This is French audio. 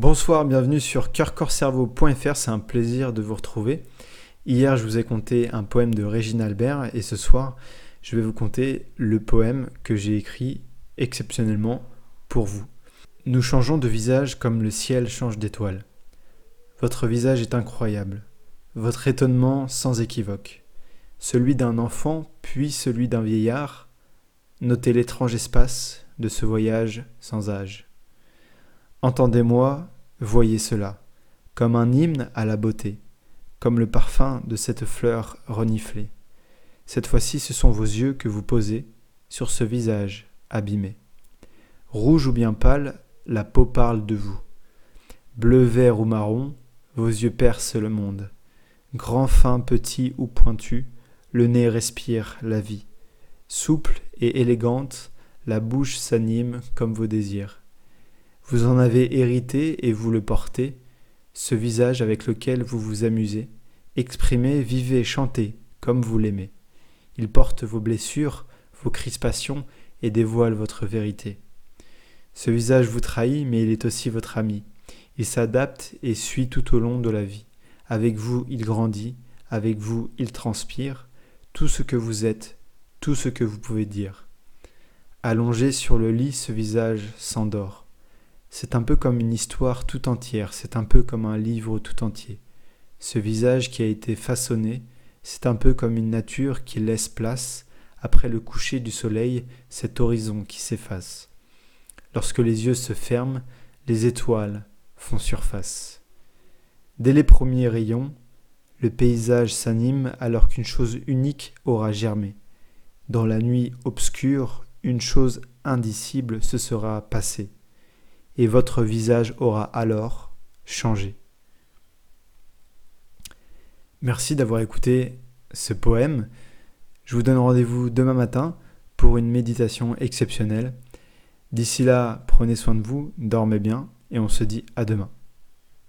Bonsoir, bienvenue sur cœurcorcerveau.fr, c'est un plaisir de vous retrouver. Hier, je vous ai conté un poème de Régine Albert et ce soir, je vais vous conter le poème que j'ai écrit exceptionnellement pour vous. Nous changeons de visage comme le ciel change d'étoile. Votre visage est incroyable, votre étonnement sans équivoque, celui d'un enfant puis celui d'un vieillard. Notez l'étrange espace de ce voyage sans âge. Entendez-moi, voyez cela, comme un hymne à la beauté, comme le parfum de cette fleur reniflée. Cette fois-ci, ce sont vos yeux que vous posez sur ce visage abîmé. Rouge ou bien pâle, la peau parle de vous. Bleu, vert ou marron, vos yeux percent le monde. Grand, fin, petit ou pointu, le nez respire la vie. Souple et élégante, la bouche s'anime comme vos désirs. Vous en avez hérité et vous le portez, ce visage avec lequel vous vous amusez. Exprimez, vivez, chantez, comme vous l'aimez. Il porte vos blessures, vos crispations, et dévoile votre vérité. Ce visage vous trahit, mais il est aussi votre ami. Il s'adapte et suit tout au long de la vie. Avec vous, il grandit, avec vous, il transpire, tout ce que vous êtes, tout ce que vous pouvez dire. Allongé sur le lit, ce visage s'endort. C'est un peu comme une histoire tout entière, c'est un peu comme un livre tout entier. Ce visage qui a été façonné, c'est un peu comme une nature qui laisse place, après le coucher du soleil, cet horizon qui s'efface. Lorsque les yeux se ferment, les étoiles font surface. Dès les premiers rayons, le paysage s'anime alors qu'une chose unique aura germé. Dans la nuit obscure, une chose indicible se sera passée et votre visage aura alors changé. Merci d'avoir écouté ce poème. Je vous donne rendez-vous demain matin pour une méditation exceptionnelle. D'ici là, prenez soin de vous, dormez bien et on se dit à demain.